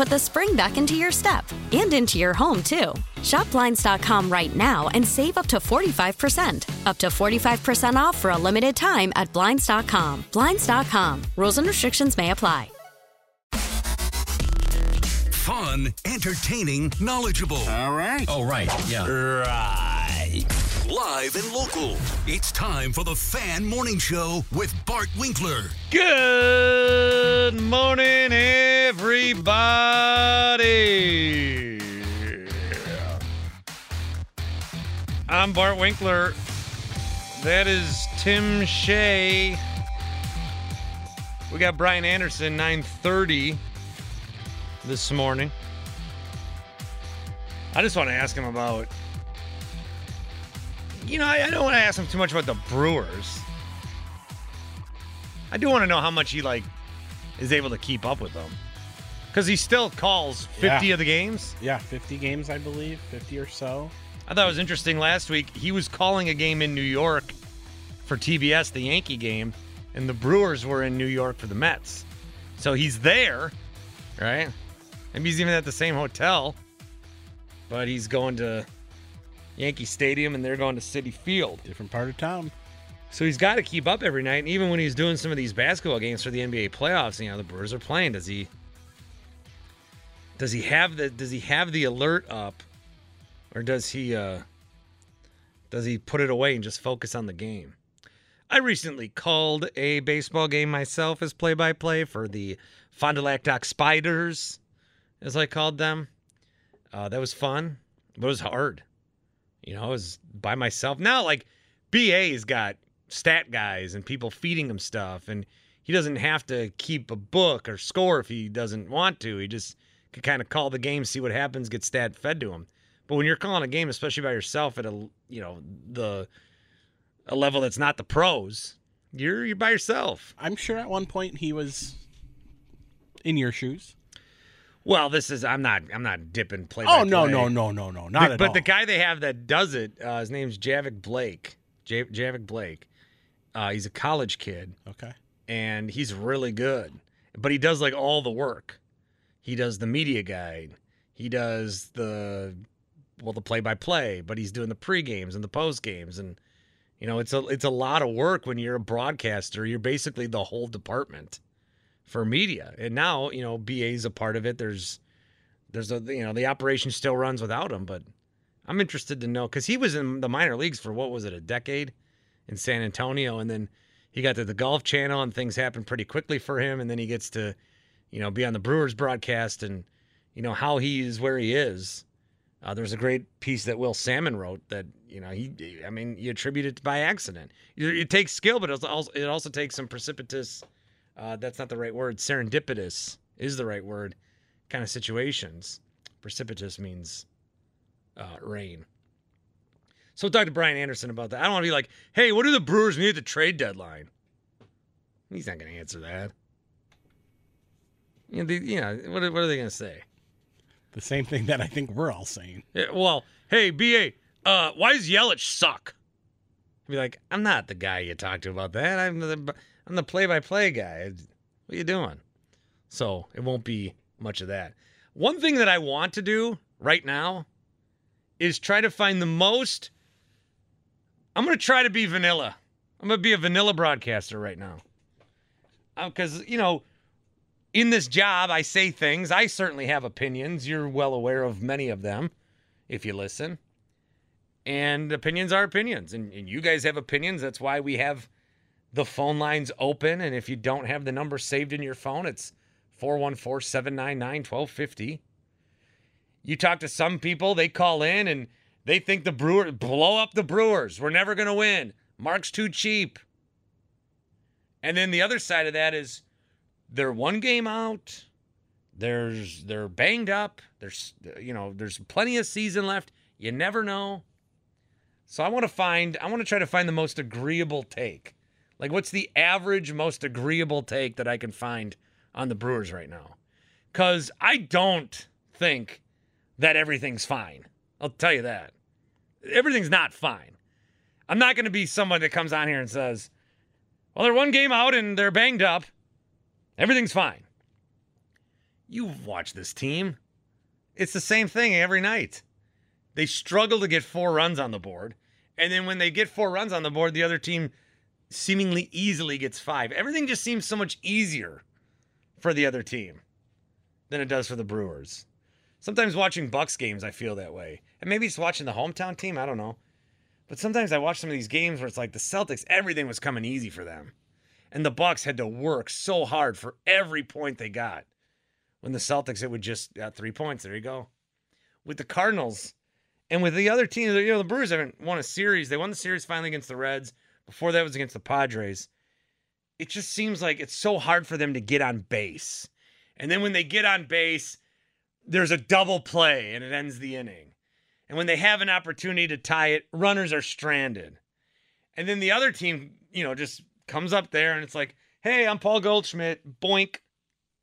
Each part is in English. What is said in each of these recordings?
put the spring back into your step and into your home, too. Shop Blinds.com right now and save up to 45%. Up to 45% off for a limited time at Blinds.com. Blinds.com. Rules and restrictions may apply. Fun, entertaining, knowledgeable. All right. Oh, right. Yeah. Right. Live and local. It's time for the Fan Morning Show with Bart Winkler. Good morning, everybody. I'm Bart Winkler. That is Tim Shea. We got Brian Anderson, 930 this morning. I just want to ask him about. You know, I, I don't want to ask him too much about the Brewers. I do want to know how much he like is able to keep up with them, because he still calls 50 Yeah. of the games. Yeah, 50 games, I believe, 50 or so. I thought it was interesting last week. He was calling a game in New York for TBS, the Yankee game, and the Brewers were in New York for the Mets. So he's there, right? Maybe he's even at the same hotel, but he's going to Yankee Stadium and they're going to Citi Field. Different part of town. So he's got to keep up every night. And even when he's doing some of these basketball games for the NBA playoffs, you know, the Brewers are playing. Does he does he have the does he have the alert up or does he uh does he put it away and just focus on the game? I recently called a baseball game myself as play-by-play for the Fond du Lac Dock Spiders, as I called them. Uh, that was fun, but it was hard. You know, I was by myself. Now, like BA's got stat guys and people feeding him stuff, and he doesn't have to keep a book or score if he doesn't want to. He just can kind of call the game, see what happens, get stat fed to him. But when you're calling a game, especially by yourself at a you know the a level that's not the pros, you're you're by yourself. I'm sure at one point he was in your shoes. Well, this is I'm not I'm not dipping play. Oh, no, no, no, no, no. Not but, at but all. But the guy they have that does it, uh, his name's Javik Blake. J- Javik Blake. Uh, he's a college kid, Okay. and he's really good. But he does like all the work. He does the media guide. He does the well the play by play, but he's doing the pre games and the post games, and you know it's a it's a lot of work when you're a broadcaster. You're basically the whole department for media, and now you know BA's a part of it. There's there's a you know the operation still runs without him, but I'm interested to know because he was in the minor leagues for what was it a decade in San Antonio, and then he got to the Golf Channel, and things happened pretty quickly for him, and then he gets to you know be on the Brewers broadcast, and you know how he is where he is. Uh, there's a great piece that Will Sammon wrote that you know he I mean you attribute it by accident. It, takes skill, but it also it also takes some precipitous. Uh, that's not the right word. Serendipitous is the right word. Kind of situations. Precipitous means uh, rain. So talk to Brian Anderson about that. I don't want to be like, hey, what do the Brewers need at the trade deadline? He's not going to answer that. You know, the, you know what, are- what are they going to say? The same thing that I think we're all saying. Yeah, well, hey, BA, uh, why does Yelich suck? I'd be like, I'm not the guy you talked to about that. I'm the I'm the play-by-play guy. What are you doing? So it won't be much of that. One thing that I want to do right now is try to find the most. I'm going to try to be vanilla. I'm going to be a vanilla broadcaster right now. Because, you know, in this job, I say things. I certainly have opinions. You're well aware of many of them if you listen. And opinions are opinions. And, and you guys have opinions. That's why we have the phone lines open. And if you don't have the number saved in your phone, it's 414 799 1250. You talk to some people, they call in and they think the Brewers blow up the Brewers. We're never going to win. Mark's too cheap. And then the other side of that is they're one game out. There's they're banged up. There's you know, there's plenty of season left. You never know. So I want to find I want to try to find the most agreeable take. Like what's the average most agreeable take that I can find on the Brewers right now? Cuz I don't think that everything's fine. I'll tell you that. Everything's not fine. I'm not going to be someone that comes on here and says, well, they're one game out and they're banged up. Everything's fine. You've watched this team. It's the same thing every night. They struggle to get four runs on the board. And then when they get four runs on the board, the other team seemingly easily gets five. Everything just seems so much easier for the other team than it does for the Brewers. Sometimes watching Bucks games, I feel that way. And maybe it's watching the hometown team. I don't know. But sometimes I watch some of these games where it's like the Celtics, everything was coming easy for them. And the Bucks had to work so hard for every point they got. When the Celtics, it would just got three points. There you go. With the Cardinals and with the other teams, you know, the Brewers haven't won a series. They won the series finally against the Reds. Before that was against the Padres. It just seems like it's so hard for them to get on base. And then when they get on base, there's a double play and it ends the inning. And when they have an opportunity to tie it, runners are stranded. And then the other team, you know, just comes up there and it's like, hey, I'm Paul Goldschmidt, boink,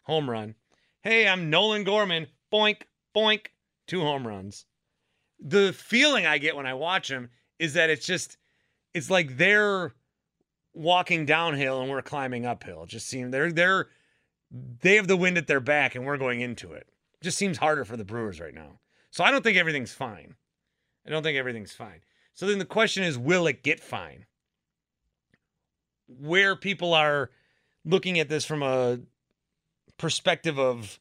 home run. Hey, I'm Nolan Gorman, boink, boink, two home runs. The feeling I get when I watch them is that it's just, it's like they're walking downhill and we're climbing uphill. It just seems they're, they're, they have the wind at their back and we're going into it just seems harder for the Brewers right now. So I don't think everything's fine. I don't think everything's fine. So then the question is will it get fine? Where people are looking at this from a perspective of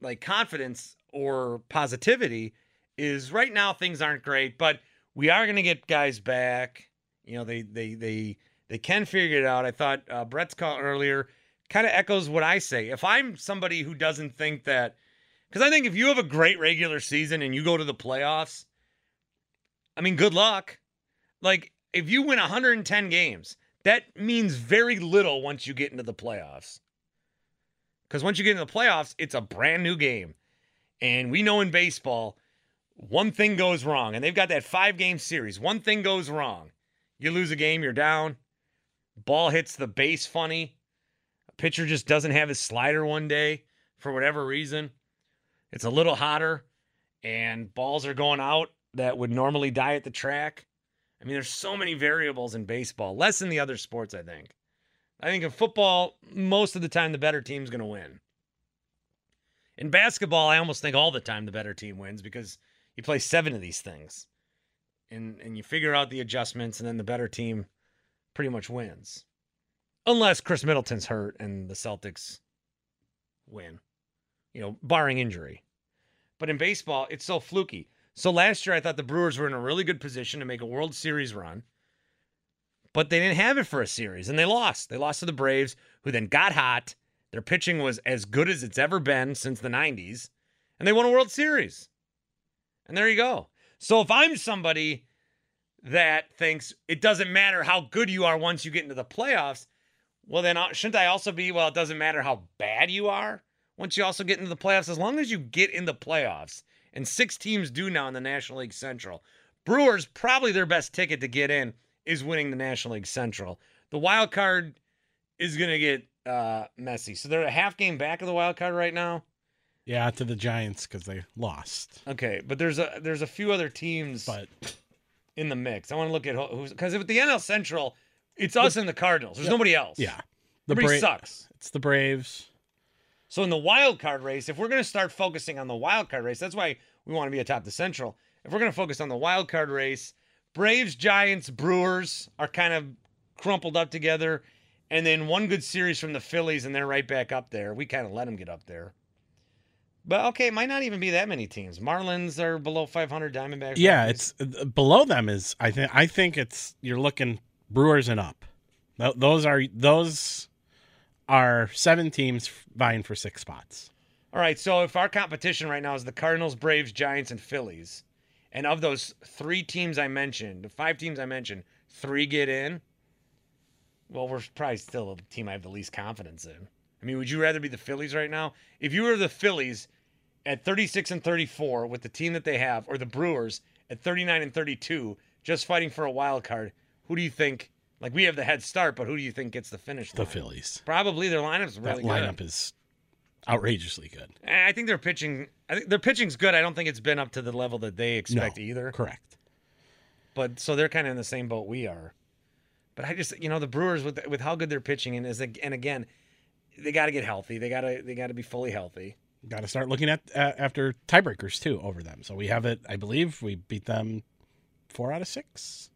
like confidence or positivity is right now things aren't great, but we are going to get guys back. You know, they they they they can figure it out. I thought uh, Brett's call earlier kind of echoes what I say. If I'm somebody who doesn't think that, because I think if you have a great regular season and you go to the playoffs, I mean, good luck. Like, if you win 110 games, that means very little once you get into the playoffs. Because once you get into the playoffs, it's a brand new game. And we know in baseball, one thing goes wrong, and they've got that five game series. One thing goes wrong. You lose a game, you're down. Ball hits the base funny A pitcher just doesn't have his slider one day for whatever reason. It's a little hotter and balls are going out that would normally die at the track. I mean, there's so many variables in baseball, less than the other sports, I think. I think in football, most of the time, the better team's going to win. In basketball, I almost think all the time the better team wins because you play seven of these things and, and you figure out the adjustments, and then the better team pretty much wins unless Khris Middleton's hurt and the Celtics win, you know, barring injury. But in baseball, it's so fluky. So last year, I thought the Brewers were in a really good position to make a World Series run, but they didn't have it for a series and they lost. They lost to the Braves, who then got hot. Their pitching was as good as it's ever been since the 90s, and they won a World Series. And there you go. So if I'm somebody that thinks it doesn't matter how good you are once you get into the playoffs, well, then uh, shouldn't I also be, well, it doesn't matter how bad you are once you also get into the playoffs, as long as you get in the playoffs, and six teams do now in the National League Central. Brewers, probably their best ticket to get in is winning the National League Central. The wild card is going to get uh, messy. So they're a half game back of the wild card right now. Yeah, to the Giants because they lost. Okay, but there's a there's a few other teams but in the mix. I want to look at who's because with the NL Central, it's us the, and the Cardinals. There's nobody else. Yeah. The Braves sucks. It's the Braves. So in the wild card race, if we're going to start focusing on the wild card race, that's why we want to be atop the Central. If we're going to focus on the wild card race, Braves, Giants, Brewers are kind of crumpled up together, and then one good series from the Phillies, and they're right back up there. We kind of let them get up there. But okay, it might not even be that many teams. Marlins are below 500. Diamondbacks. Yeah, it's uh, below them is I think I think it's you're looking Brewers and up. Those are those are seven teams vying for six spots. All right, so if our competition right now is the Cardinals, Braves, Giants, and Phillies, and of those three teams I mentioned, the five teams I mentioned, three get in, well, we're probably still the team I have the least confidence in. I mean, would you rather be the Phillies right now? If you were the Phillies at 36 and 34 with the team that they have, or the Brewers at 39 and 32, just fighting for a wild card, who do you think? Like we have the head start, but who do you think gets the finish? The line? Phillies. Probably their lineup's really good. that lineup good. is outrageously good. Eh, I think their pitching. I think their pitching's good. I don't think it's been up to the level that they expect No, either. Correct. But so they're kind of in the same boat we are. But I just, you know, the Brewers with with how good they're pitching and is and again, they got to get healthy. They got to they got to be fully healthy. Got to start looking at uh, after tiebreakers too over them. So we have it. I believe we beat them four out of six,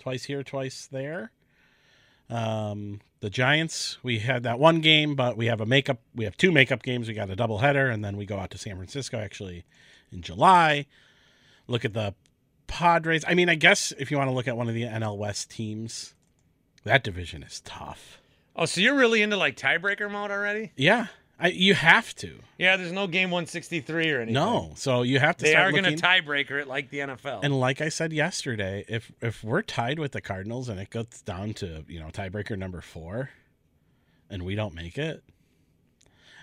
twice here, twice there. Um, the Giants, we had that one game, but we have a makeup. We have two makeup games. We got a doubleheader, and then we go out to San Francisco actually in July. Look at the Padres. I mean, I guess if you want to look at one of the NL West teams, that division is tough. Oh, so you're really into like tiebreaker mode already? Yeah, I, you have to. Yeah, there's no game 163 or anything. No, so you have to. They are going to tiebreaker it like the NFL. And like I said yesterday, if if we're tied with the Cardinals and it goes down to you know tiebreaker number four, and we don't make it,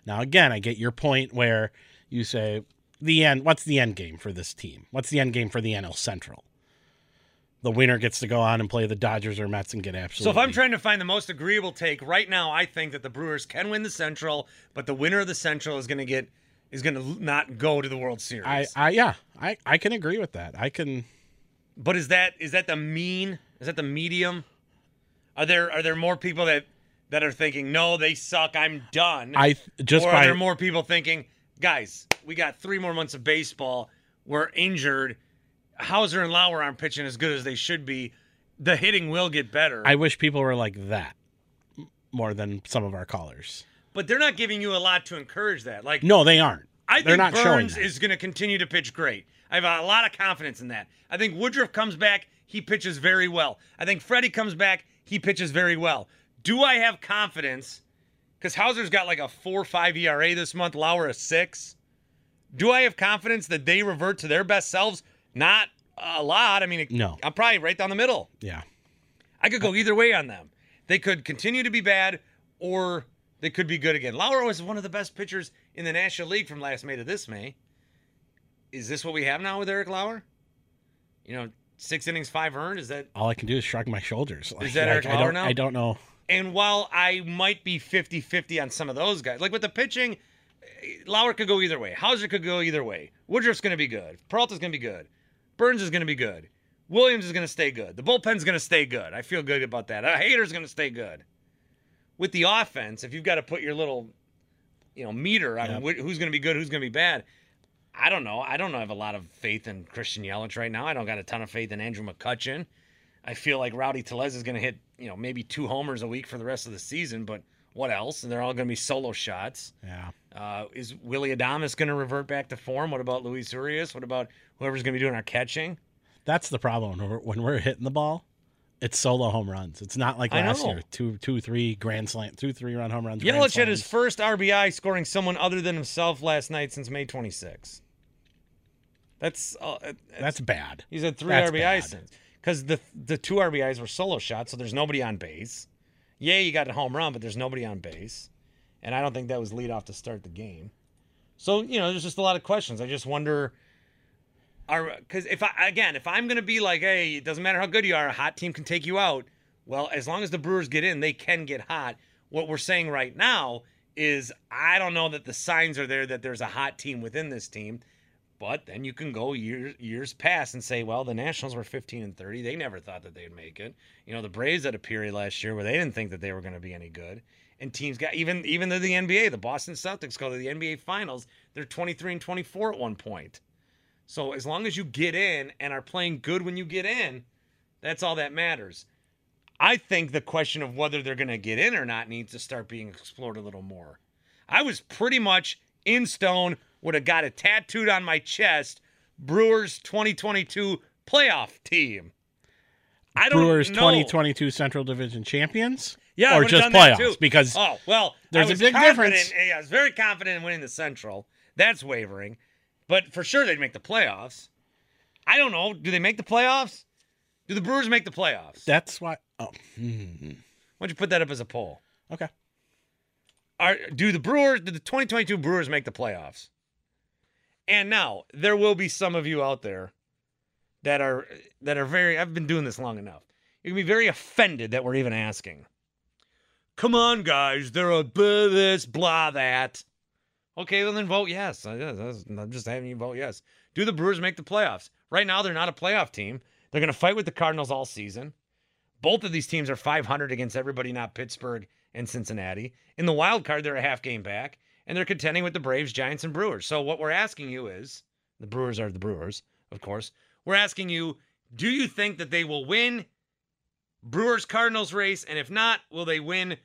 now again I get your point where you say the end. What's the end game for this team? What's the end game for the NL Central? The winner gets to go on and play the Dodgers or Mets and get absolutely. So if I'm trying to find the most agreeable take right now, I think that the Brewers can win the Central, but the winner of the Central is going to get is going to not go to the World Series. I, I yeah, I I can agree with that. I can. But is that is that the mean? Is that the medium? Are there are there more people that that are thinking no, they suck, I'm done? I just or by are there more people thinking, guys, we got three more months of baseball. We're injured. Houser and Lauer aren't pitching as good as they should be. The hitting will get better. I wish people were like that more than some of our callers. but they're not giving you a lot to encourage that. Like No, they aren't. I They're think Burns is going to continue to pitch great. I have a lot of confidence in that. I think Woodruff comes back, he pitches very well. I think Freddy comes back, he pitches very well. Do I have confidence? Because Houser's got like a four five ERA this month, Lauer a six. Do I have confidence that they revert to their best selves? Not a lot. I mean, it- No. I'm probably right down the middle. Yeah. I could go either way on them. They could continue to be bad, or they could be good again. Lauer was one of the best pitchers in the National League from last May to this May. Is this what we have now with Eric Lauer? You know, six innings, five earned. Is that? All I can do is shrug my shoulders. Like, that I- Eric I, Lauer don't, now? I don't know. And while I might be 50-50 on some of those guys, like with the pitching, Lauer could go either way. Houser could go either way. Woodruff's going to be good. Peralta's going to be good. Burns is going to be good. Williams is going to stay good. The bullpen's going to stay good. I feel good about that. Hader's going to stay good. With the offense, if you've got to put your little, you know, meter on Yep. wh- who's going to be good, who's going to be bad, I don't know. I don't have a lot of faith in Christian Yelich right now. I don't got a ton of faith in Andrew McCutchen. I feel like Rowdy Tellez is going to hit, you know, maybe two homers a week for the rest of the season, but what else? And they're all going to be solo shots. Yeah. Uh, is Willy Adames going to revert back to form? What about Luis Urias? What about whoever's going to be doing our catching? That's the problem. When we're, when we're hitting the ball, it's solo home runs. It's not like last year. Two, two, three grand slam, two, three run home runs. Yelich had his first RBI scoring someone other than himself last night since May 26. That's uh, that's, That's bad. He's had three That's RBIs bad. since because the the two RBIs were solo shots, so there's nobody on base. Yeah, you got a home run, but there's nobody on base, and I don't think that was lead off to start the game. So you know, there's just a lot of questions. I just wonder, are because if I again, if I'm gonna be like, hey, it doesn't matter how good you are, a hot team can take you out. Well, as long as the Brewers get in, they can get hot. What we're saying right now is, I don't know that the signs are there that there's a hot team within this team. But then you can go years years past and say, well, the Nationals were 15 and 30. They never thought that they'd make it. You know, the Braves had a period last year where they didn't think that they were going to be any good. And teams got even even though the NBA, the Boston Celtics go to the NBA Finals, they're 23 and 24 at one point. So as long as you get in and are playing good when you get in, that's all that matters. I think the question of whether they're going to get in or not needs to start being explored a little more. I was pretty much in stone, would have got it tattooed on my chest. Brewers 2022 playoff team. I don't Brewers know. 2022 Central Division champions? Yeah, or just playoffs? too. Because oh well, there's a big difference. Yeah, I was very confident in winning the Central. That's wavering, but for sure they'd make the playoffs. I don't know. Do they make the playoffs? Do the Brewers make the playoffs? That's why. Oh, hmm. Why don't you put that up as a poll? okay. Are do the Brewers, do the 2022 Brewers make the playoffs? And now there will be some of you out there that are that are very. I've been doing this long enough. You can be very offended that we're even asking. Come on, guys, they're a blah this, blah that. Okay, well then vote yes. I'm just having you vote yes. Do the Brewers make the playoffs? Right now, they're not a playoff team. They're going to fight with the Cardinals all season. Both of these teams are 500 against everybody, not Pittsburgh and Cincinnati. In the wild card, they're a half game back, and they're contending with the Braves, Giants, and Brewers. So what we're asking you is, the Brewers are the Brewers, of course. We're asking you, do you think that they will win Brewers Cardinals race? And if not, will they win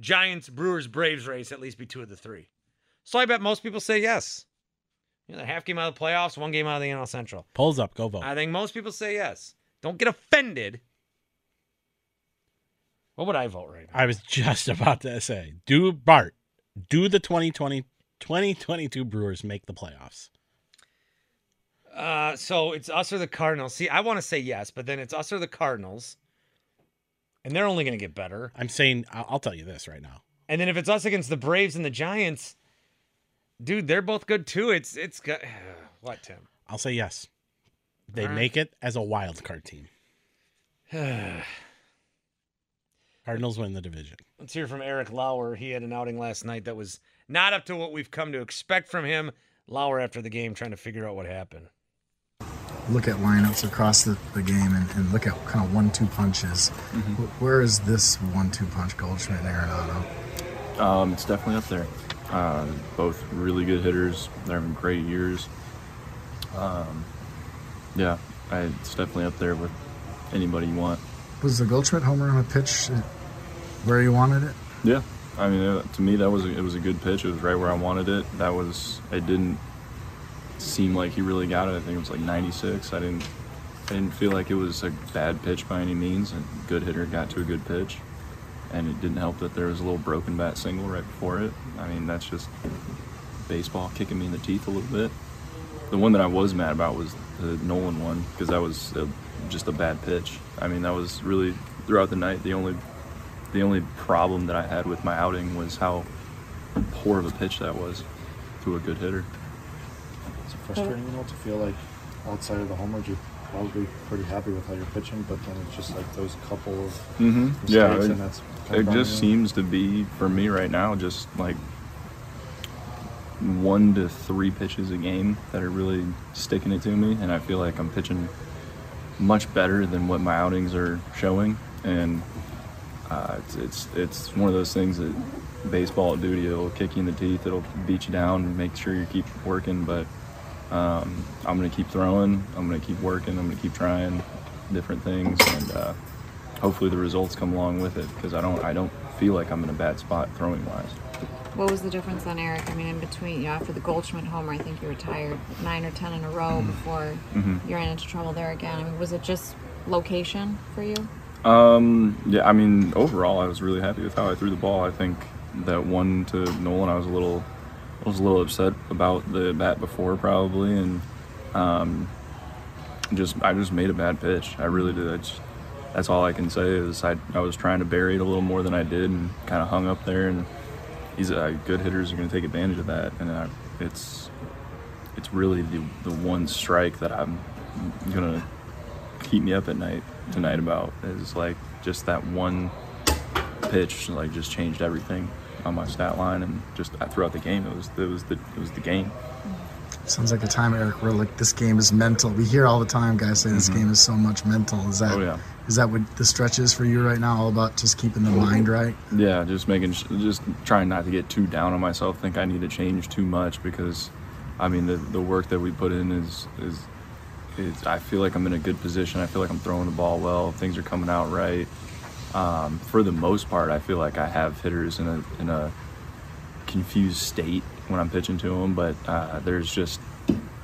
Giants, Brewers, Braves race? At least be two of the three. So I bet most people say yes. You know, half game out of the playoffs, one game out of the NL Central. Polls up. Go vote. I think most people say yes. Don't get offended. What would I vote right now? I was just about to say, do Bart, do the 2020 2022 Brewers make the playoffs? Uh, so it's us or the Cardinals. See, I want to say yes, but then it's us or the Cardinals, and they're only going to get better. I'm saying, I'll, I'll tell you this right now. And then if it's us against the Braves and the Giants, dude, they're both good too. It's it's good. What Tim? I'll say yes. They right. make it as a wild card team. Cardinals win the division. Let's hear from Eric Lauer. He had an outing last night that was not up to what we've come to expect from him. Lauer after the game trying to figure out what happened. Look at lineups across the, the game and, and look at kind of one-two punches. Wh- Where is this one-two punch, Goldschmidt and Arenado? Um, it's definitely up there. Uh, both really good hitters. They're having great years. Um, yeah, I, it's definitely up there with anybody you want. Was the Goldschmidt home run a pitch where you wanted it? Yeah, I mean, uh, to me that was a, it was a good pitch. It was right where I wanted it. That was it. Didn't seem like he really got it. I think it was like 96. I didn't I didn't feel like it was a bad pitch by any means. A good hitter got to a good pitch, and it didn't help that there was a little broken bat single right before it. I mean, that's just baseball kicking me in the teeth a little bit. The one that I was mad about was the Nolan one because that was a, just a bad pitch. I mean, that was really throughout the night the only the only problem that I had with my outing was how poor of a pitch that was to a good hitter. Frustrating, you know, to feel like outside of the homers, you're probably pretty happy with how you're pitching, but then it's just like those couple of hmm mistakes, Yeah, it, and that's kind it of just seems to be for me right now just like one to three pitches a game that are really sticking it to me, and I feel like I'm pitching much better than what my outings are showing, and uh, it's, it's it's one of those things that baseball will do to you. It'll kick you in the teeth. It'll beat you down and make sure you keep working. But um, I'm gonna keep throwing. I'm gonna keep working. I'm gonna keep trying different things, and uh, hopefully the results come along with it. Because I don't I don't feel like I'm in a bad spot throwing wise. What was the difference then, Eric? I mean, in between, you know, after the Goldschmidt homer, I think you retired nine or ten in a row before Mhm. you ran into trouble there again. I mean, was it just location for you? Um, yeah, I mean, overall, I was really happy with how I threw the ball. I think that one to Nolan, I was a little, was a little upset about the bat before probably, and um, just I just made a bad pitch. I really did. That's all I can say is I I was trying to bury it a little more than I did, and kind of hung up there. And these uh, good hitters are going to take advantage of that, and I, it's it's really the the one strike that I'm gonna keep me up at night tonight about is like just that one pitch like just changed everything on my stat line and just throughout the game it was it was the it was the game Sounds like a time, Eric, where like this game is mental. We hear all the time guys say this Mhm. game is so much mental. Is that Oh, yeah. Is that what the stretch is for you right now? All about just keeping the mind right? Yeah, just making, just trying not to get too down on myself. Think I need to change too much because, I mean, the the work that we put in is is, is I feel like I'm in a good position. I feel like I'm throwing the ball well. Things are coming out right. Um, for the most part, I feel like I have hitters in a in a confused state when I'm pitching to them, but uh, there's just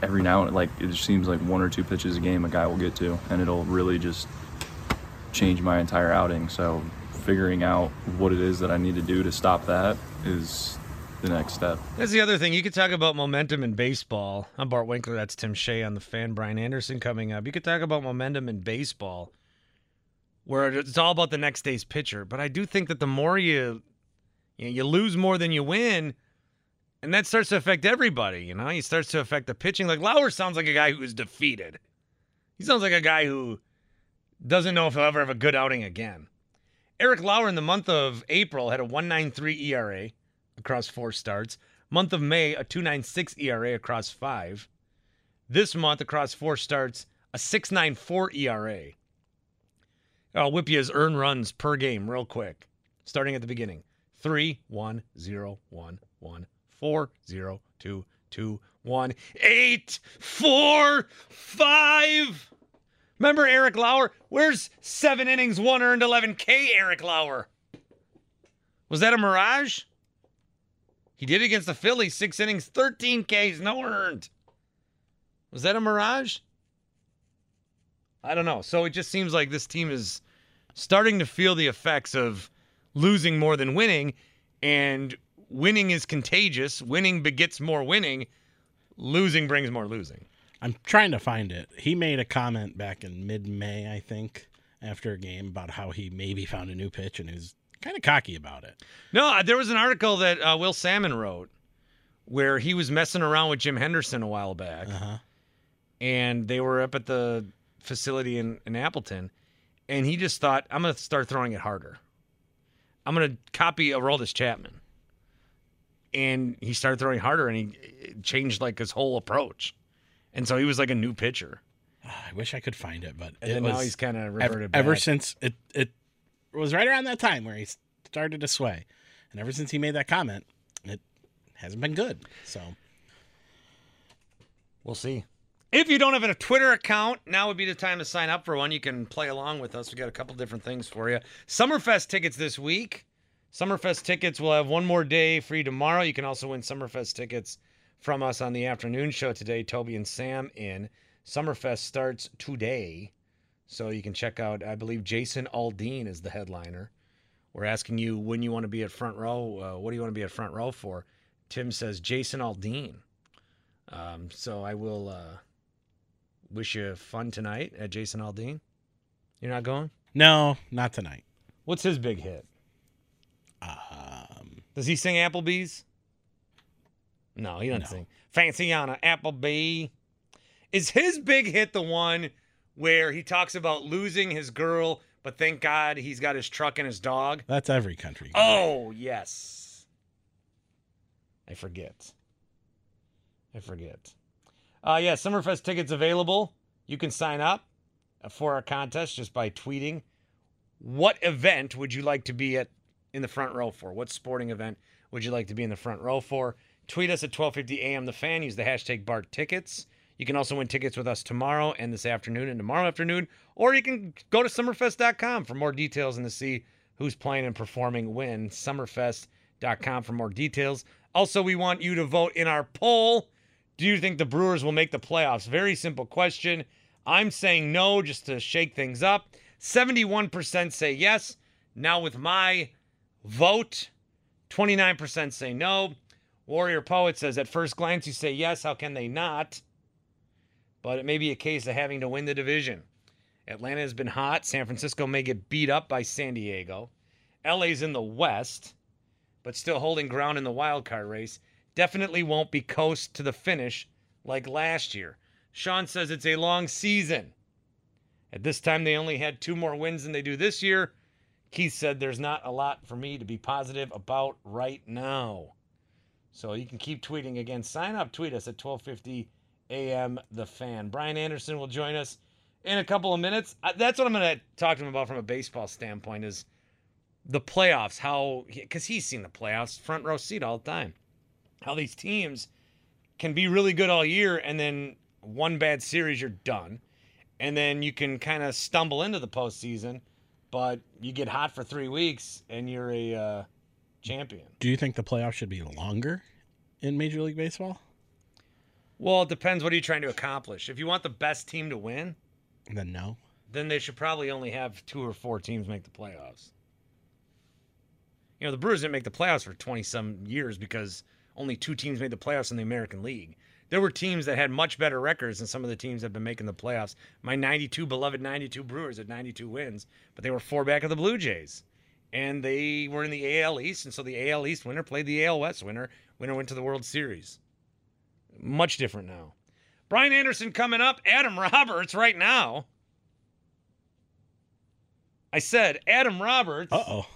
every now and like it just seems like one or two pitches a game a guy will get to, and it'll really just change my entire outing. So figuring out what it is that I need to do to stop that is the next step. That's the other thing. You could talk about momentum in baseball. I'm Bart Winkler. That's Tim Shea on the fan. Brian Anderson coming up. You could talk about momentum in baseball, where it's all about the next day's pitcher. But I do think that the more you you, know, you lose more than you win, and that starts to affect everybody. You know, he starts to affect the pitching. Like Lauer sounds like a guy who is defeated. He sounds like a guy who doesn't know if he'll ever have a good outing again. Eric Lauer in the month of April had a 193 ERA across four starts. Month of May, a 296 ERA across five. This month, across four starts, a 694 ERA. I'll whip you his earn runs per game real quick, starting at the beginning. Three, one, zero, one, one, four, zero, two, two, one, eight, four, five. Remember Eric Lauer? Where's seven innings, one earned, 11K, Eric Lauer? Was that a mirage? He did against the Phillies, six innings, 13 Ks, no earned. Was that a mirage? I don't know. So it just seems like this team is starting to feel the effects of losing more than winning, and winning is contagious. Winning begets more winning. Losing brings more losing. I'm trying to find it. He made a comment back in mid-May, I think, after a game about how he maybe found a new pitch, and he was kind of cocky about it. No, uh, there was an article that uh, Will Sammon wrote where he was messing around with Jim Henderson a while back, uh-huh. and they were up at the facility in, in Appleton, and he just thought, "I'm going to start throwing it harder. I'm going to copy Aroldis Chapman." And he started throwing harder, and he changed like his whole approach, and so he was like a new pitcher. Ah, I wish I could find it, but And it now was- he's kinda ev- reverted Ever back. since it it was right around that time where he started to sway, and ever since he made that comment, it hasn't been good. So We'll see. If you don't have a Twitter account, now would be the time to sign up for one. You can play along with us. We got a couple different things for you. Summerfest tickets this week. Summerfest tickets will have one more day free tomorrow. You can also win Summerfest tickets from us on the afternoon show today. Toby and Sam in. Summerfest starts today. So you can check out, I believe Jason Aldean is the headliner. We're asking you when you want to be at front row. Uh, what do you want to be at front row for? Tim says Jason Aldean. Um, so I will uh, wish you fun tonight at Jason Aldean. You're not going? no, not tonight. What's his big hit? Um, Does he sing Applebee's? No, he doesn't sing. Fancy on a Applebee. Is his big hit the one where he talks about losing his girl, but thank God he's got his truck and his dog? That's every country. Oh, yes. I forget. I forget. Uh, yeah, Summerfest tickets available. You can sign up for our contest just by tweeting. What event would you like to be at in the front row for? What sporting event would you like to be in the front row for? Tweet us at 1250 AM The Fan. Use the hashtag BART Tickets. You can also win tickets with us tomorrow and this afternoon and tomorrow afternoon. Or you can go to summerfest.com for more details and to see who's playing and performing when. Summerfest.com for more details. Also, we want you to vote in our poll. Do you think the Brewers will make the playoffs? Very simple question. I'm saying no just to shake things up. 71% say yes. Now, with my vote, 29% say no. Warrior Poet says, at first glance, you say yes. How can they not? But it may be a case of having to win the division. Atlanta has been hot. San Francisco may get beat up by San Diego. LA's in the West, but still holding ground in the wild card race. Definitely won't be coast to the finish like last year. Sean says it's a long season. At this time, they only had two more wins than they do this year. Keith said there's not a lot for me to be positive about right now. So you can keep tweeting again. Sign up, tweet us at 1250 a.m. The Fan. Brian Anderson will join us in a couple of minutes. That's what I'm going to talk to him about from a baseball standpoint is the playoffs. How because he's seen the playoffs front row seat all the time. How these teams can be really good all year and then one bad series you're done, and then you can kind of stumble into the postseason, but you get hot for three weeks and you're a uh, champion. Do you think the playoffs should be longer in Major League Baseball? Well, it depends. What are you trying to accomplish? If you want the best team to win, Then no. then they should probably only have two or four teams make the playoffs. You know, the Brewers didn't make the playoffs for 20 some years because only two teams made the playoffs in the American League. There were teams that had much better records than some of the teams that have been making the playoffs. My 92 beloved 92 Brewers had 92 wins, but they were four back of the Blue Jays. And they were in the AL East, and so the AL East winner played the AL West winner. Winner went to the World Series. Much different now. Brian Anderson coming up. Adam Roberts right now. I said Adam Roberts. Uh oh.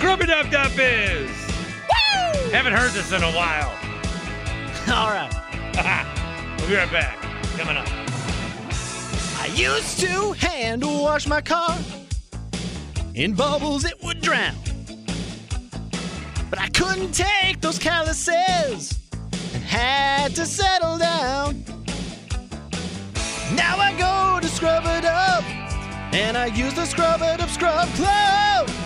Scrub it up, that biz. Woo! Haven't heard this in a while. All right. we'll be right back. Coming up. I used to hand wash my car. In bubbles it would drown. But I couldn't take those calluses and had to settle down. Now I go to scrub it up and I use the scrub it up scrub club.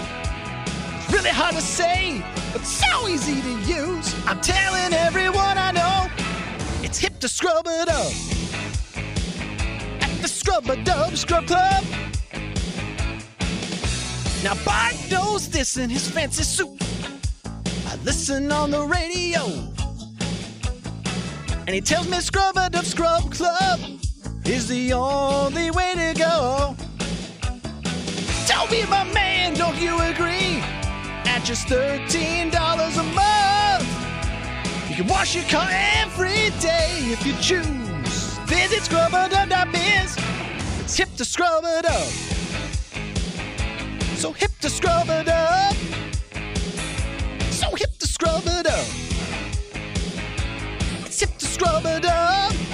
Hard to say, but so easy to use. I'm telling everyone I know it's hip to scrub it up at the Scrub a Dub Scrub Club. Now Bart knows this in his fancy suit. I listen on the radio, and he tells me Scrub a Dub Scrub Club is the only way to go. Tell me, my man, don't you agree? Just $13 a month, you can wash your car every day if you choose. Visit scrubadub.biz. It's hip to scrub it up. So hip to scrub it up. So hip to scrub it up. It's hip to scrub it up.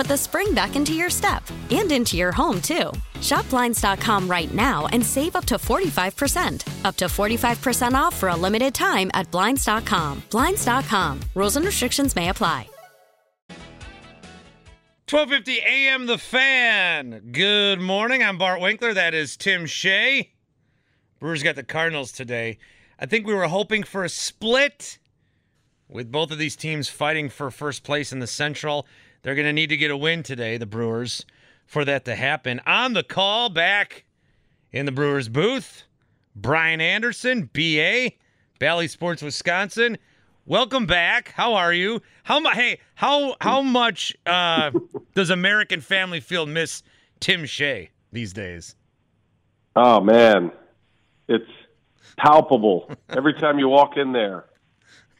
put the spring back into your step and into your home, too. Shop Blinds.com right now and save up to 45%. Up to 45% off for a limited time at Blinds.com. Blinds.com. Rules and restrictions may apply. 12:50 a.m. The Fan. Good morning. I'm Bart Winkler. That is Tim Shea. Brewers got the Cardinals today. I think we were hoping for a split. with both of these teams fighting for first place in the Central. They're going to need to get a win today, the Brewers, for that to happen. On the call back in the Brewers booth, Brian Anderson, BA, Bally Sports Wisconsin. Welcome back. How are you? How mu- Hey, how how much uh, does American Family Field miss Tim Shea these days? Oh man, it's palpable. Every time you walk in there,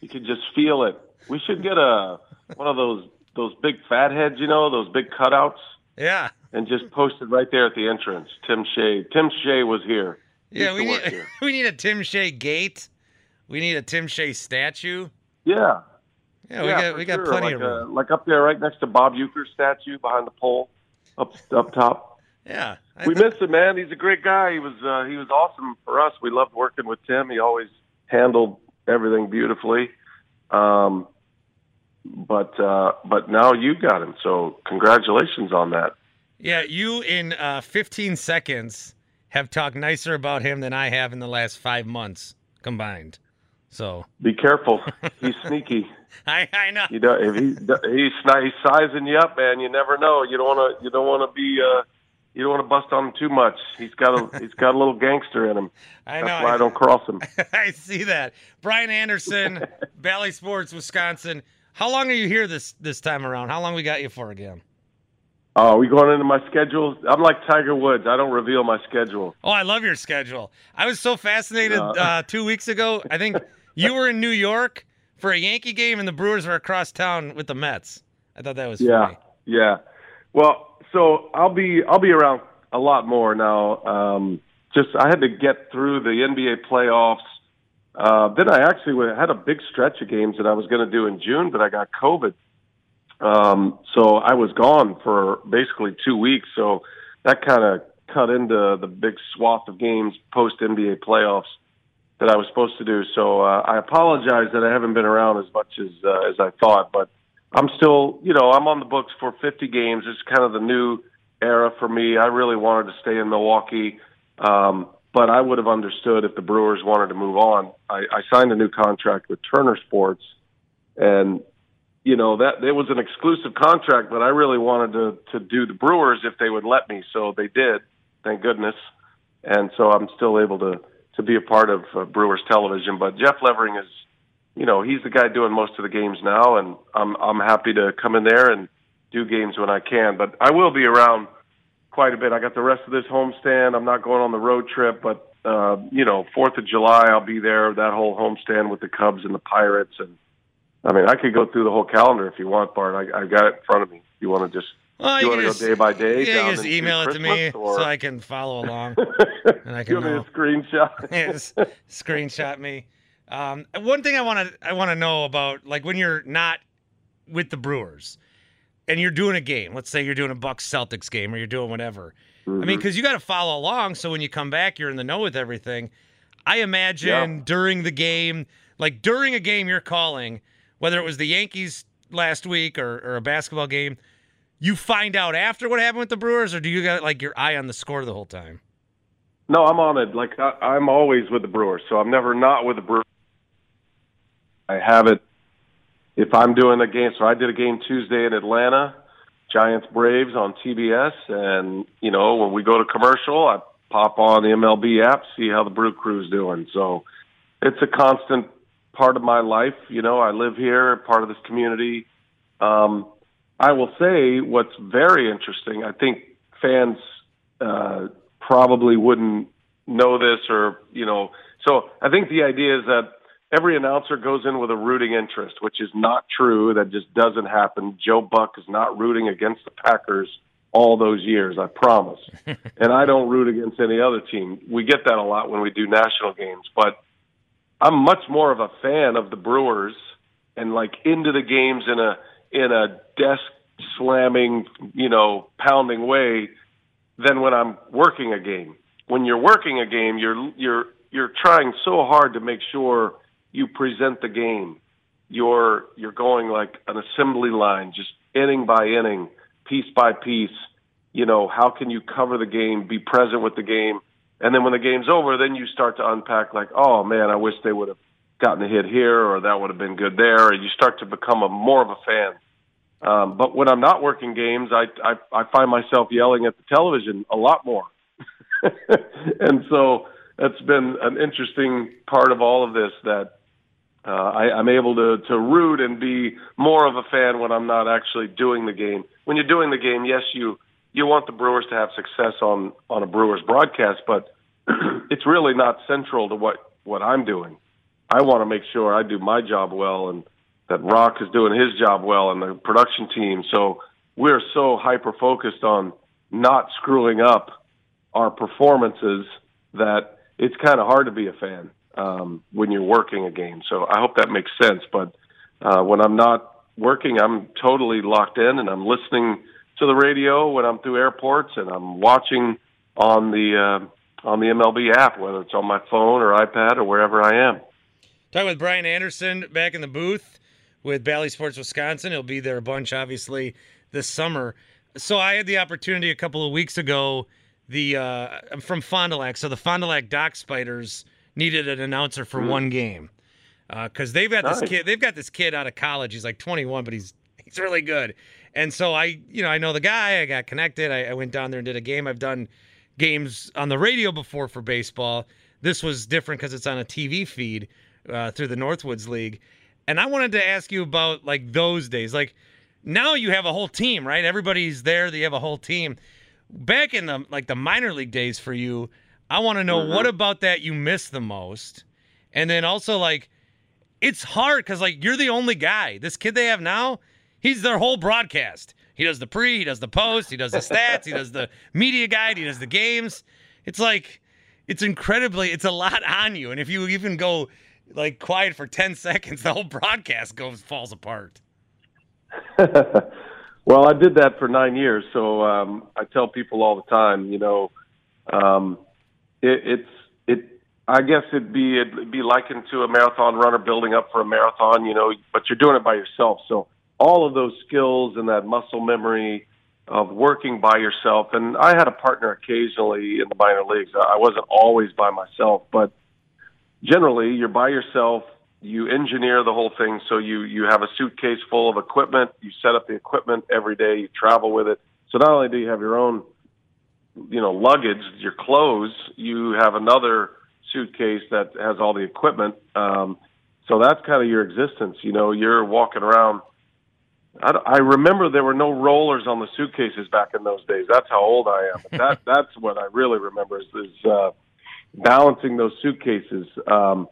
you can just feel it. We should get a one of those those big fat heads, you know, those big cutouts, Yeah. and just posted right there at the entrance. Tim Shea. Tim Shea was here. Yeah, we need we need a Tim Shea gate. We need a Tim Shea statue. Yeah. Yeah, we got we got sure. plenty like of uh, room. like up there, right next to Bob Uecker's statue behind the pole, up up top. Yeah. I we miss him, man. He's a great guy. He was uh, he was awesome for us. We loved working with Tim. He always handled everything beautifully. Um, but uh, but now you got him, so congratulations on that. Yeah, you in uh, 15 seconds have talked nicer about him than I have in the last five months combined. So Be careful. He's sneaky. I I know. You know, if he he's he's sizing you up, man. You never know. You don't want to. You don't want to be. Uh, you don't want to bust on him too much. He's got a he's got a little gangster in him. I That's know. why I don't cross him. I see that. Brian Anderson, Bally Sports, Wisconsin. How long are you here this this time around? How long we got you for again? Oh, we going into my schedule? I'm like Tiger Woods. I don't reveal my schedule. Oh, I love your schedule. I was so fascinated Yeah. uh, two weeks ago. I think you were in New York for a Yankee game, and the Brewers were across town with the Mets. I thought that was Yeah, funny. yeah. Well, so I'll be I'll be around a lot more now. Um, just I had to get through the NBA playoffs. Uh, then I actually had a big stretch of games that I was going to do in June, but I got COVID. Um, so I was gone for basically two weeks. So that kind of cut into the big swath of games post NBA playoffs that I was supposed to do. So uh, I apologize that I haven't been around as much as uh, as I thought, but I'm still, you know, I'm on the books for 50 games. It's kind of the new era for me. I really wanted to stay in Milwaukee, um, but I would have understood if the Brewers wanted to move on. I, I signed a new contract with Turner Sports, and you know that it was an exclusive contract, but I really wanted to to do the Brewers if they would let me. So they did, thank goodness. And so I'm still able to to be a part of uh, Brewers television. But Jeff Levering is, you know, he's the guy doing most of the games now, and I'm I'm happy to come in there and do games when I can. But I will be around quite a bit. I got the rest of this homestand. I'm not going on the road trip, but uh, you know, Fourth of July, I'll be there. That whole homestand with the Cubs and the Pirates, and I mean, I could go through the whole calendar if you want, Bart. I, I got it in front of me. You want to just Well, you, you want to go day by day? Yeah, you just email it to me or- so I can follow along and I can Give me a screenshot. Yes, screenshot me. Um, one thing I want to I want to know about like when you're not with the Brewers and you're doing a game. Let's say you're doing a Bucks Celtics game or you're doing whatever. I mean, mm-hmm. because you got to follow along. So when you come back, you're in the know with everything. I imagine during the game, like during a game you're calling, whether it was the Yankees last week or, or a basketball game, you find out after what happened with the Brewers, or do you got like your eye on the score the whole time? No, I'm on it. Like I, I'm always with the Brewers, so I'm never not with the Brewers. I have it. If I'm doing a game, so I did a game Tuesday in Atlanta, Giants Braves on TBS, and you know when we go to commercial, I pop on the MLB app, see how the Brew Crew's doing. So it's a constant part of my life. You know, I live here, part of this community. Um, I will say what's very interesting. I think fans uh, probably wouldn't know this, or you know. So I think the idea is that every announcer goes in with a rooting interest, which is not true. That just doesn't happen. Joe Buck is not rooting against the Packers all those years. I promise. and I don't root against any other team. We get that a lot when we do national games, but I'm much more of a fan of the Brewers and like into the games in a in a desk slamming, you know, pounding way than when I'm working a game. When you're working a game, you're you're you're trying so hard to make sure you present the game. You're you're going like an assembly line, just inning by inning, piece by piece. You know, how can you cover the game, be present with the game, and then when the game's over, then you start to unpack like, oh man, I wish they would have gotten a hit here or that would have been good there. And you start to become a more of a fan. Um, but when I'm not working games, I, I I find myself yelling at the television a lot more, and so that's been an interesting part of all of this. That uh, I, I'm able to to root and be more of a fan when I'm not actually doing the game. When you're doing the game, yes, you you want the Brewers to have success on on a Brewers broadcast, but it's really not central to what what I'm doing. I want to make sure I do my job well and that Rock is doing his job well and the production team. So we're so hyper focused on not screwing up our performances that it's kind of hard to be a fan um, when you're working a game. So I hope that makes sense. But uh, when I'm not working, I'm totally locked in and I'm listening to the radio when I'm through airports and I'm watching on the uh, on the MLB app, whether it's on my phone or iPad or wherever I am. Talking with Brian Anderson back in the booth with Bally Sports Wisconsin. He'll be there a bunch, obviously, this summer. So I had the opportunity a couple of weeks ago. The uh, I'm from Fond du Lac, so the Fond du Lac Dock Spiders needed an announcer for Mm. one game because they've got this kid. They've got this kid out of college. He's like 21, but he's he's really good. And so I, you know, I know the guy. I got connected. I, I went down there and did a game. I've done games on the radio before for baseball. This was different because it's on a TV feed uh, through the Northwoods League. And I wanted to ask you about like those days. Like now you have a whole team, right? Everybody's there. They have a whole team. Back in the like the minor league days for you, I want to know Mhm. what about that you miss the most, and then also like it's hard because like you're the only guy. This kid they have now, he's their whole broadcast. He does the pre, he does the post, he does the stats, he does the media guide, he does the games. It's like it's incredibly it's a lot on you. And if you even go like quiet for 10 seconds, the whole broadcast goes falls apart. well, I did that for nine years, so um, I tell people all the time, you know, um, it, it's it. I guess it'd be it'd be likened to a marathon runner building up for a marathon, you know, but you're doing it by yourself. So all of those skills and that muscle memory of working by yourself, and I had a partner occasionally in the minor leagues. I wasn't always by myself, but generally you're by yourself you engineer the whole thing so you you have a suitcase full of equipment you set up the equipment every day you travel with it so not only do you have your own you know luggage your clothes you have another suitcase that has all the equipment um so that's kind of your existence you know you're walking around I, I remember there were no rollers on the suitcases back in those days. That's how old I am. But that that's what I really remember is, is uh, balancing those suitcases. Um,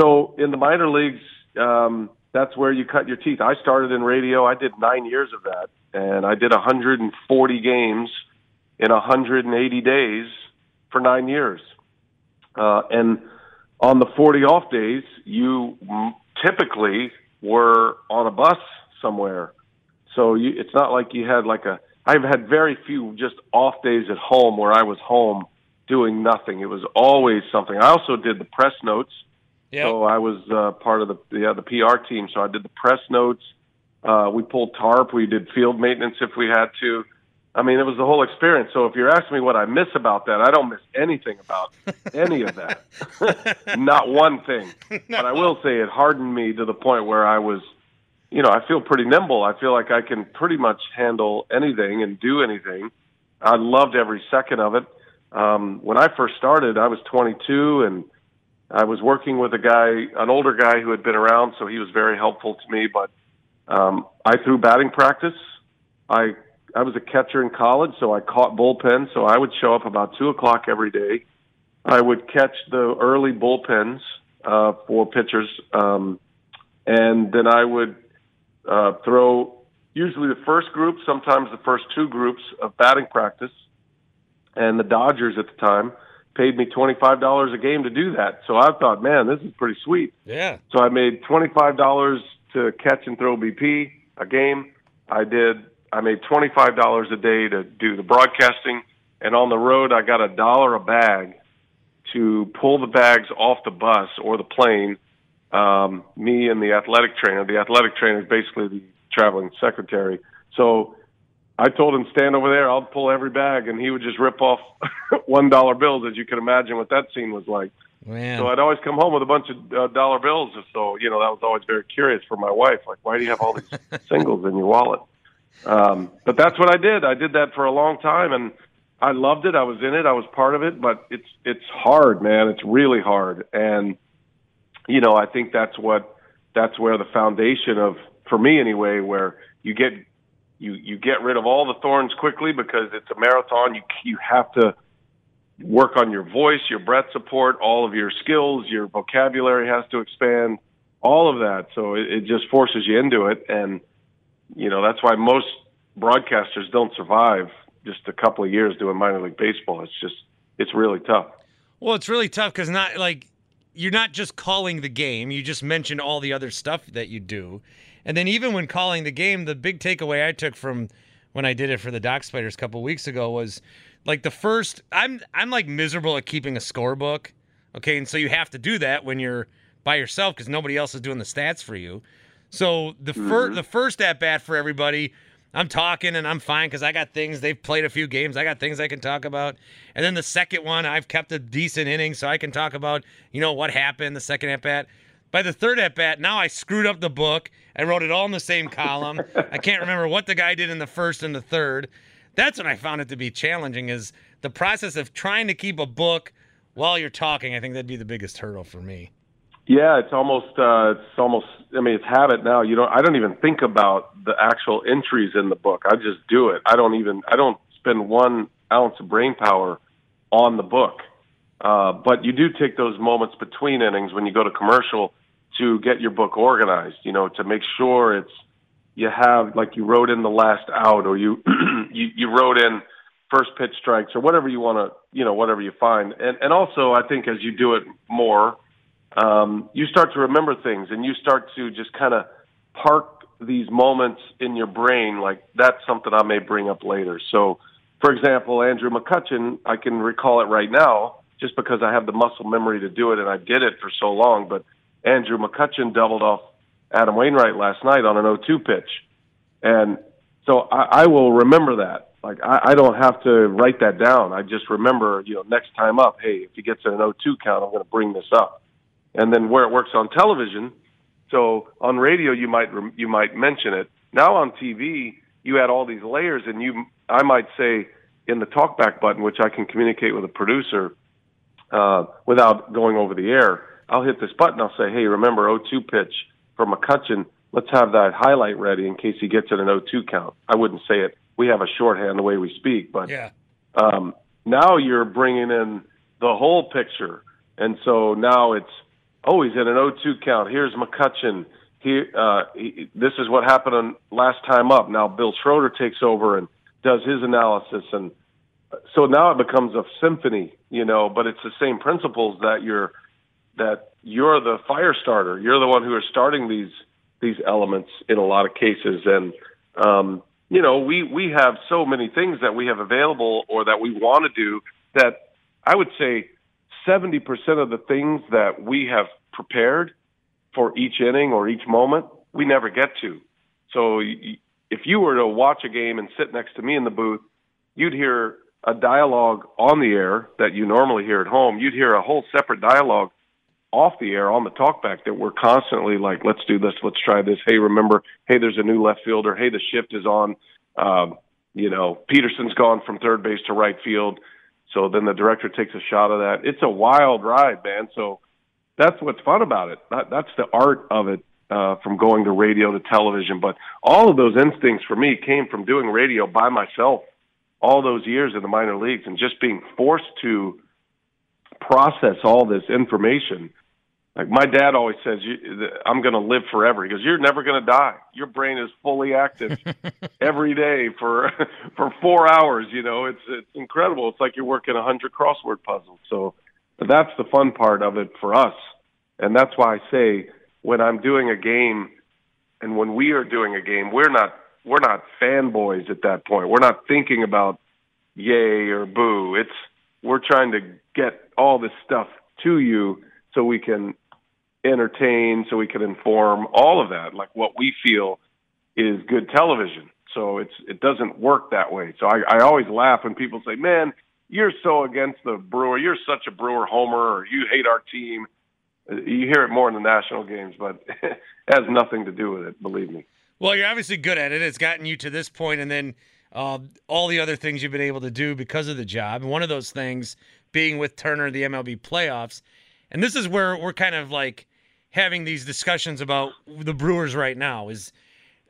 so in the minor leagues, um, that's where you cut your teeth. I started in radio. I did nine years of that, and I did 140 games in 180 days for nine years. Uh, and on the 40 off days, you typically were on a bus somewhere. So you, it's not like you had like a. I've had very few just off days at home where I was home doing nothing. It was always something. I also did the press notes. So I was uh, part of the uh, the PR team. So I did the press notes. Uh, we pulled tarp. We did field maintenance if we had to. I mean, it was the whole experience. So if you're asking me what I miss about that, I don't miss anything about any of that. Not one thing. But I will say it hardened me to the point where I was, you know, I feel pretty nimble. I feel like I can pretty much handle anything and do anything. I loved every second of it. Um, when I first started, I was 22 and I was working with a guy, an older guy who had been around, so he was very helpful to me. But um, I threw batting practice. I I was a catcher in college, so I caught bullpens. So I would show up about two o'clock every day. I would catch the early bullpens uh, for pitchers, um, and then I would uh, throw usually the first group, sometimes the first two groups of batting practice. And the Dodgers at the time paid me twenty five dollars a game to do that. So I thought, man, this is pretty sweet. Yeah. So I made twenty five dollars to catch and throw BP a game. I did. I made twenty five dollars a day to do the broadcasting, and on the road I got a dollar a bag to pull the bags off the bus or the plane. Um, me and the athletic trainer. The athletic trainer is basically the traveling secretary. So I told him stand over there. I'll pull every bag, and he would just rip off one dollar bills. As you can imagine, what that scene was like. Man. So I'd always come home with a bunch of uh, dollar bills. So you know that was always very curious for my wife. Like, why do you have all these singles in your wallet? Um, but that's what I did. I did that for a long time, and I loved it. I was in it. I was part of it. But it's it's hard, man. It's really hard, and you know I think that's what that's where the foundation of for me anyway, where you get you you get rid of all the thorns quickly because it's a marathon. You you have to work on your voice, your breath support, all of your skills, your vocabulary has to expand, all of that. So it, it just forces you into it, and you know that's why most broadcasters don't survive just a couple of years doing minor league baseball. It's just it's really tough. Well, it's really tough because not like you're not just calling the game. You just mentioned all the other stuff that you do, and then even when calling the game, the big takeaway I took from when I did it for the Dock Spiders a couple weeks ago was like the first. I'm I'm like miserable at keeping a scorebook. Okay, and so you have to do that when you're by yourself because nobody else is doing the stats for you. So the fir- mm-hmm. the first at bat for everybody, I'm talking and I'm fine because I got things. They've played a few games. I got things I can talk about. And then the second one, I've kept a decent inning, so I can talk about you know what happened the second at bat. By the third at bat, now I screwed up the book. I wrote it all in the same column. I can't remember what the guy did in the first and the third. That's when I found it to be challenging. Is the process of trying to keep a book while you're talking. I think that'd be the biggest hurdle for me. Yeah, it's almost uh, it's almost. I mean, it's habit now. You don't. I don't even think about the actual entries in the book. I just do it. I don't even. I don't spend one ounce of brain power on the book. Uh, but you do take those moments between innings when you go to commercial to get your book organized. You know, to make sure it's you have like you wrote in the last out or you you, you wrote in first pitch strikes or whatever you want to you know whatever you find. And and also I think as you do it more um, you start to remember things and you start to just kind of park these moments in your brain like that's something I may bring up later. So, for example, Andrew McCutchen, I can recall it right now just because I have the muscle memory to do it and I did it for so long. But Andrew McCutchen doubled off Adam Wainwright last night on an 0-2 pitch, and so I, I will remember that. Like I, I don't have to write that down. I just remember, you know, next time up, hey, if he gets an 0-2 count, I'm going to bring this up and then where it works on television. So on radio, you might you might mention it. Now on TV, you add all these layers, and you I might say in the talkback button, which I can communicate with a producer uh, without going over the air. I'll hit this button. I'll say, "Hey, remember 0-2 pitch for McCutchen? Let's have that highlight ready in case he gets it an 0-2 count." I wouldn't say it. We have a shorthand the way we speak, but yeah. um, now you're bringing in the whole picture, and so now it's oh, he's in an 0-2 count. Here's McCutchen. He, uh, he, this is what happened on last time up. Now Bill Schroeder takes over and does his analysis, and so now it becomes a symphony, you know. But it's the same principles that you're that you're the fire starter. You're the one who is starting these these elements in a lot of cases, and um, you know we we have so many things that we have available or that we want to do that I would say 70% of the things that we have prepared for each inning or each moment, we never get to. So if you were to watch a game and sit next to me in the booth, you'd hear a dialogue on the air that you normally hear at home. You'd hear a whole separate dialogue off the air on the talkback that we're constantly like, let's do this, let's try this. Hey, remember, hey, there's a new left fielder. Hey, the shift is on. Um, you know, Peterson's gone from third base to right field. So then the director takes a shot of that. It's a wild ride, man. So that's what's fun about it. That, that's the art of it uh, from going to radio to television. But all of those instincts for me came from doing radio by myself all those years in the minor leagues and just being forced to process all this information like my dad always says, "I'm going to live forever." He goes, "You're never going to die. Your brain is fully active every day for for four hours. You know, it's it's incredible. It's like you're working a hundred crossword puzzles. So that's the fun part of it for us, and that's why I say when I'm doing a game, and when we are doing a game, we're not we're not fanboys at that point. We're not thinking about yay or boo. It's we're trying to get all this stuff to you so we can entertain, so we can inform, all of that, like what we feel is good television. So it's it doesn't work that way. So I, I always laugh when people say, "Man, you're so against the Brewer, you're such a Brewer homer, or you hate our team. You hear it more in the national games, but it has nothing to do with it. Believe me. Well, you're obviously good at it. It's gotten you to this point, and then uh, all the other things you've been able to do because of the job. One of those things being with Turner, the MLB playoffs. And this is where we're kind of like having these discussions about the Brewers right now is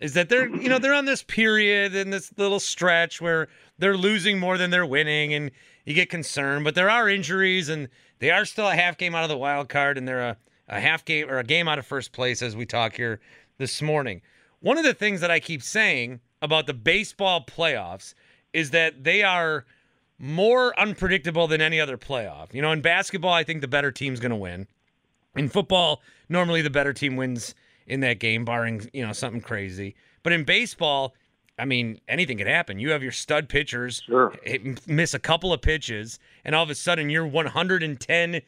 is that they're you know they're on this period and this little stretch where they're losing more than they're winning and you get concerned but there are injuries and they are still a half game out of the wild card and they're a, a half game or a game out of first place as we talk here this morning. One of the things that i keep saying about the baseball playoffs is that they are more unpredictable than any other playoff. You know, in basketball, I think the better team's going to win. In football, normally the better team wins in that game, barring, you know, something crazy. But in baseball, I mean, anything could happen. You have your stud pitchers sure. miss a couple of pitches, and all of a sudden your 110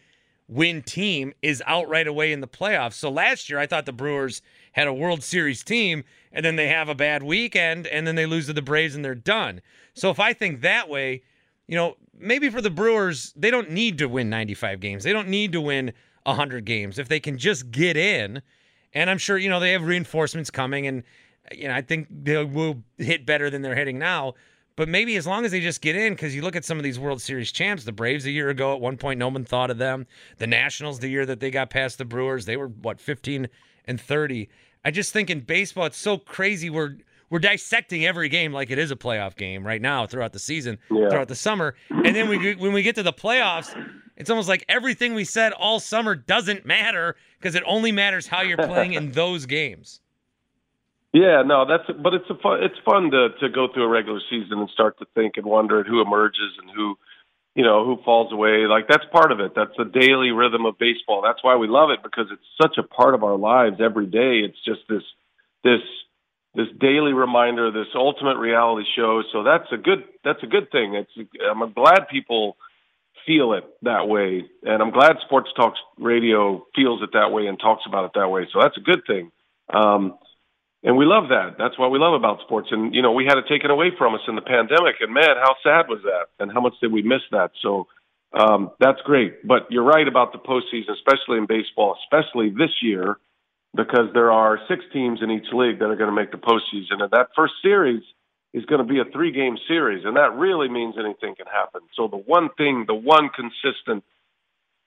win team is out right away in the playoffs. So last year, I thought the Brewers had a World Series team, and then they have a bad weekend, and then they lose to the Braves, and they're done. So if I think that way, you know, maybe for the Brewers, they don't need to win 95 games. They don't need to win 100 games. If they can just get in, and I'm sure, you know, they have reinforcements coming, and, you know, I think they will hit better than they're hitting now. But maybe as long as they just get in, because you look at some of these World Series champs, the Braves a year ago, at one point, no one thought of them. The Nationals, the year that they got past the Brewers, they were, what, 15 and 30. I just think in baseball, it's so crazy. We're we're dissecting every game like it is a playoff game right now throughout the season, yeah. throughout the summer, and then we when we get to the playoffs, it's almost like everything we said all summer doesn't matter because it only matters how you're playing in those games. Yeah, no, that's but it's a fun it's fun to to go through a regular season and start to think and wonder who emerges and who you know who falls away. Like that's part of it. That's the daily rhythm of baseball. That's why we love it because it's such a part of our lives every day. It's just this this this daily reminder, this ultimate reality show. So that's a good that's a good thing. It's I'm glad people feel it that way, and I'm glad Sports Talk Radio feels it that way and talks about it that way. So that's a good thing. Um, and we love that. That's what we love about sports. And you know, we had it taken away from us in the pandemic, and man, how sad was that? And how much did we miss that? So um, that's great. But you're right about the postseason, especially in baseball, especially this year because there are six teams in each league that are going to make the postseason. And that first series is going to be a three game series, and that really means anything can happen. So, the one thing, the one consistent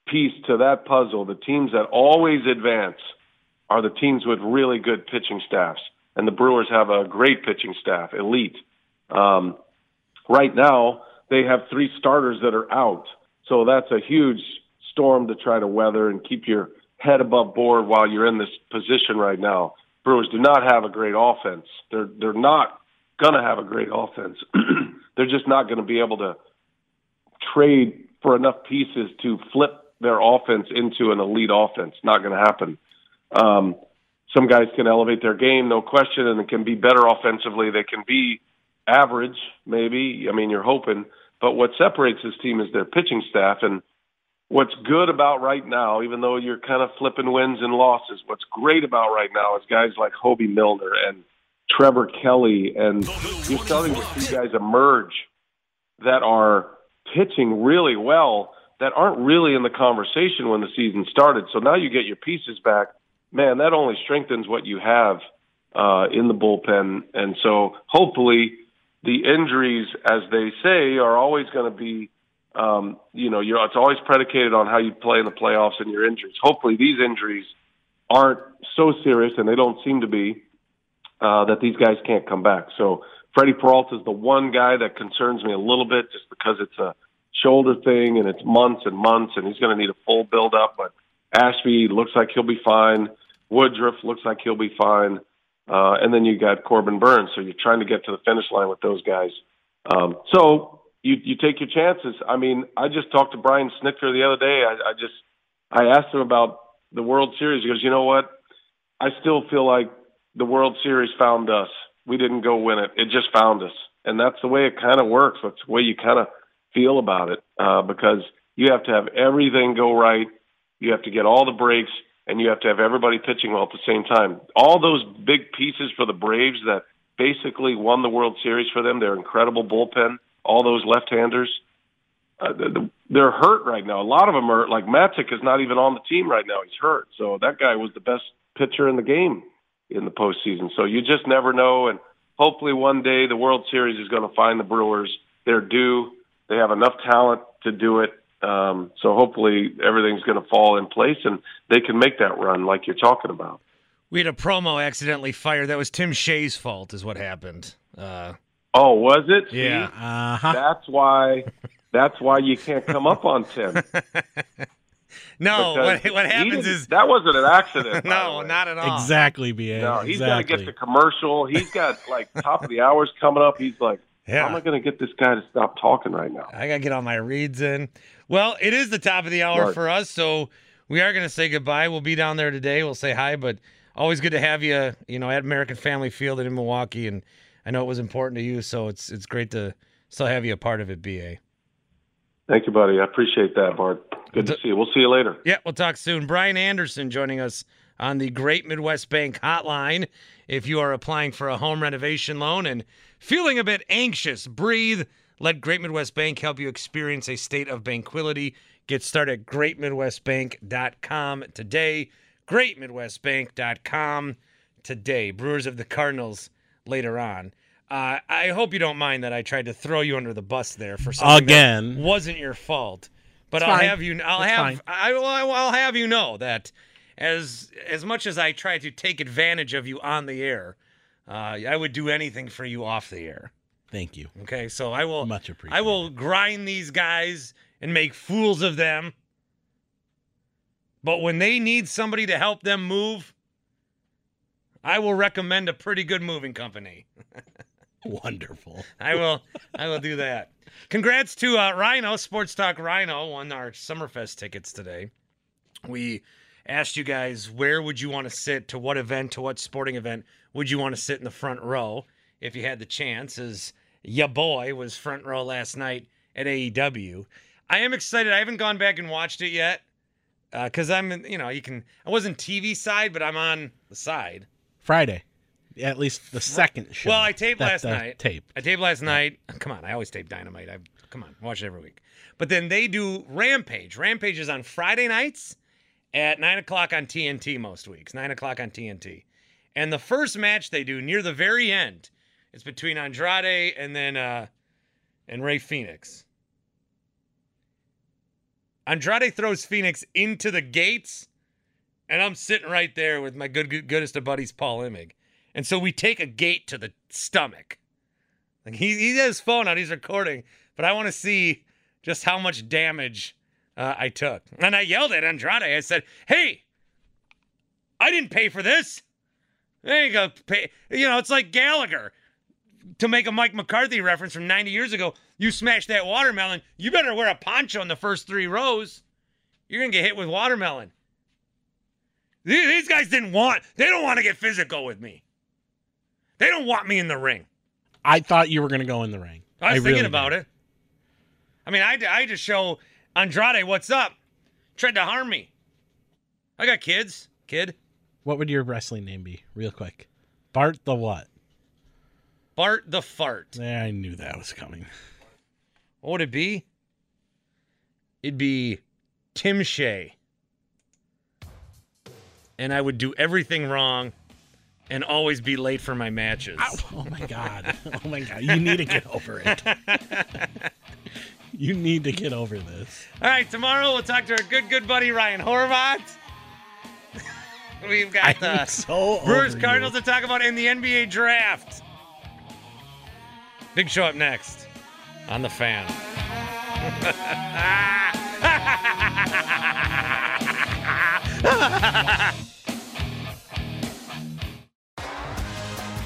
piece to that puzzle, the teams that always advance are the teams with really good pitching staffs. And the Brewers have a great pitching staff, elite. Um, right now, they have three starters that are out. So that's a huge storm to try to weather and keep your head above board while you're in this position right now. Brewers do not have a great offense. They're they're not going to have a great offense. they're just not going to be able to trade for enough pieces to flip their offense into an elite offense. Not going to happen. Um, some guys can elevate their game, no question, and can be better offensively. They can be average, maybe. I mean, you're hoping. But what separates this team is their pitching staff, and what's good about right now, even though you're kind of flipping wins and losses, what's great about right now is guys like Hoby Milner and Trevor Kelley, and you're starting to see guys emerge that are pitching really well that aren't really in the conversation when the season started. So now you get your pieces back. Man, that only strengthens what you have uh, in the bullpen. And so hopefully the injuries, as they say, are always going to be um, you know, you're, it's always predicated on how you play in the playoffs and your injuries. Hopefully, these injuries aren't so serious, and they don't seem to be, uh, that these guys can't come back. So, Freddy Peralta is the one guy that concerns me a little bit, just because it's a shoulder thing and it's months and months, and he's going to need a full build up. But Ashby looks like he'll be fine. Woodruff looks like he'll be fine. Uh, and then you got Corbin Burnes. So you're trying to get to the finish line with those guys. Um, so you you take your chances. I mean, I just talked to Brian Snitker the other day. I, I just I asked him about the World Series. He goes, you know what? I still feel like the World Series found us. We didn't go win it. It just found us, and that's the way it kind of works. That's the way you kind of feel about it uh, because you have to have everything go right. You have to get all the breaks, and you have to have everybody pitching well at the same time. All those big pieces for the Braves that basically won the World Series for them. Their incredible bullpen all those left-handers, uh, they're hurt right now. A lot of them are like Matzek is not even on the team right now. He's hurt. So that guy was the best pitcher in the game in the postseason. So you just never know. And hopefully one day the World Series is going to find the Brewers. They're due. They have enough talent to do it. Um, so hopefully everything's going to fall in place and they can make that run like you're talking about. We had a promo accidentally fired. That was Tim Shea's fault, is what happened. Uh, oh, was it? See? Yeah. Uh-huh. That's why. That's why you can't come up on Tim. no, what, what happens is that wasn't an accident. no, not at all. Exactly, BA. No, he's got to get the commercial. He's got like top of the hours coming up. He's like, Yeah. how am I going to get this guy to stop talking right now? I gotta get all my reads in. Well, it is the top of the hour Right. for us, so we are gonna say goodbye. We'll be down there today. We'll say hi, but always good to have you. You know, at American Family Field and in Milwaukee, and I know it was important to you, so it's it's great to still have you a part of it. Ba. Thank you, buddy. I appreciate that, Bart. Good to see you. We'll see you later. Yeah, we'll talk soon. Brian Anderson joining us on the Great Midwest Bank Hotline. If you are applying for a home renovation loan and feeling a bit anxious, breathe. Let Great Midwest Bank help you experience a state of tranquility. Get started at greatmidwestbank.com today. Greatmidwestbank.com today. Brewers of the Cardinals later on. Uh, I hope you don't mind that I tried to throw you under the bus there for something Again. that wasn't your fault. But It's I'll fine. have you. I'll It's have. fine. I will. I'll have you know that as as much as I try to take advantage of you on the air, uh, I would do anything for you off the air. Thank you. Okay, so I will. Much appreciated. I will grind these guys and make fools of them. But when they need somebody to help them move, I will recommend a pretty good moving company. Wonderful. I will. I will do that. Congrats to uh, Rhino Sports Talk. Rhino won our Summerfest tickets today. We asked you guys where would you want to sit, to what event, to what sporting event would you want to sit in the front row if you had the chance. As ya boy was front row last night at AEW. I am excited. I haven't gone back and watched it yet because I'm, you know, you can. I wasn't TV side, but I'm on the side. Friday. At least the second show. Well, I taped that, last uh, night. Tape. I taped last night. Come on, I always tape Dynamite. I come on, watch it every week. But then they do Rampage. Rampage is on Friday nights at nine o'clock on TNT most weeks. Nine o'clock on TNT. And the first match they do near the very end, it's between Andrade and then uh and Rey Fenix. Andrade throws Phoenix into the gates, and I'm sitting right there with my good, good goodest of buddies, Paul Imig. And so we take a gate to the stomach. Like he, he has his phone out, he's recording, but I want to see just how much damage uh, I took. And I yelled at Andrade. I said, "Hey, I didn't pay for this. There you go. Pay. You know, it's like Gallagher." To make a Mike McCarthy reference from 90 years ago, you smashed that watermelon. You better wear a poncho in the first three rows. You're gonna get hit with watermelon. These guys didn't want. They don't want to get physical with me. They don't want me in the ring. I thought you were going to go in the ring. I was thinking really about did. it. I mean, I, I just show Andrade what's up. Tried to harm me. I got kids. Kid. What would your wrestling name be, real quick? Bart the what? Bart the fart. Yeah, I knew that was coming. What would it be? It'd be Tim Shea. And I would do everything wrong and always be late for my matches. Oh my god. Oh my god. You need to get over it. you need to get over this. All right, tomorrow we'll talk to our good, good buddy Ryan Horvat. We've got I'm uh, the so Brewers Cardinals you. to talk about in the NBA draft. Big show up next on the fan.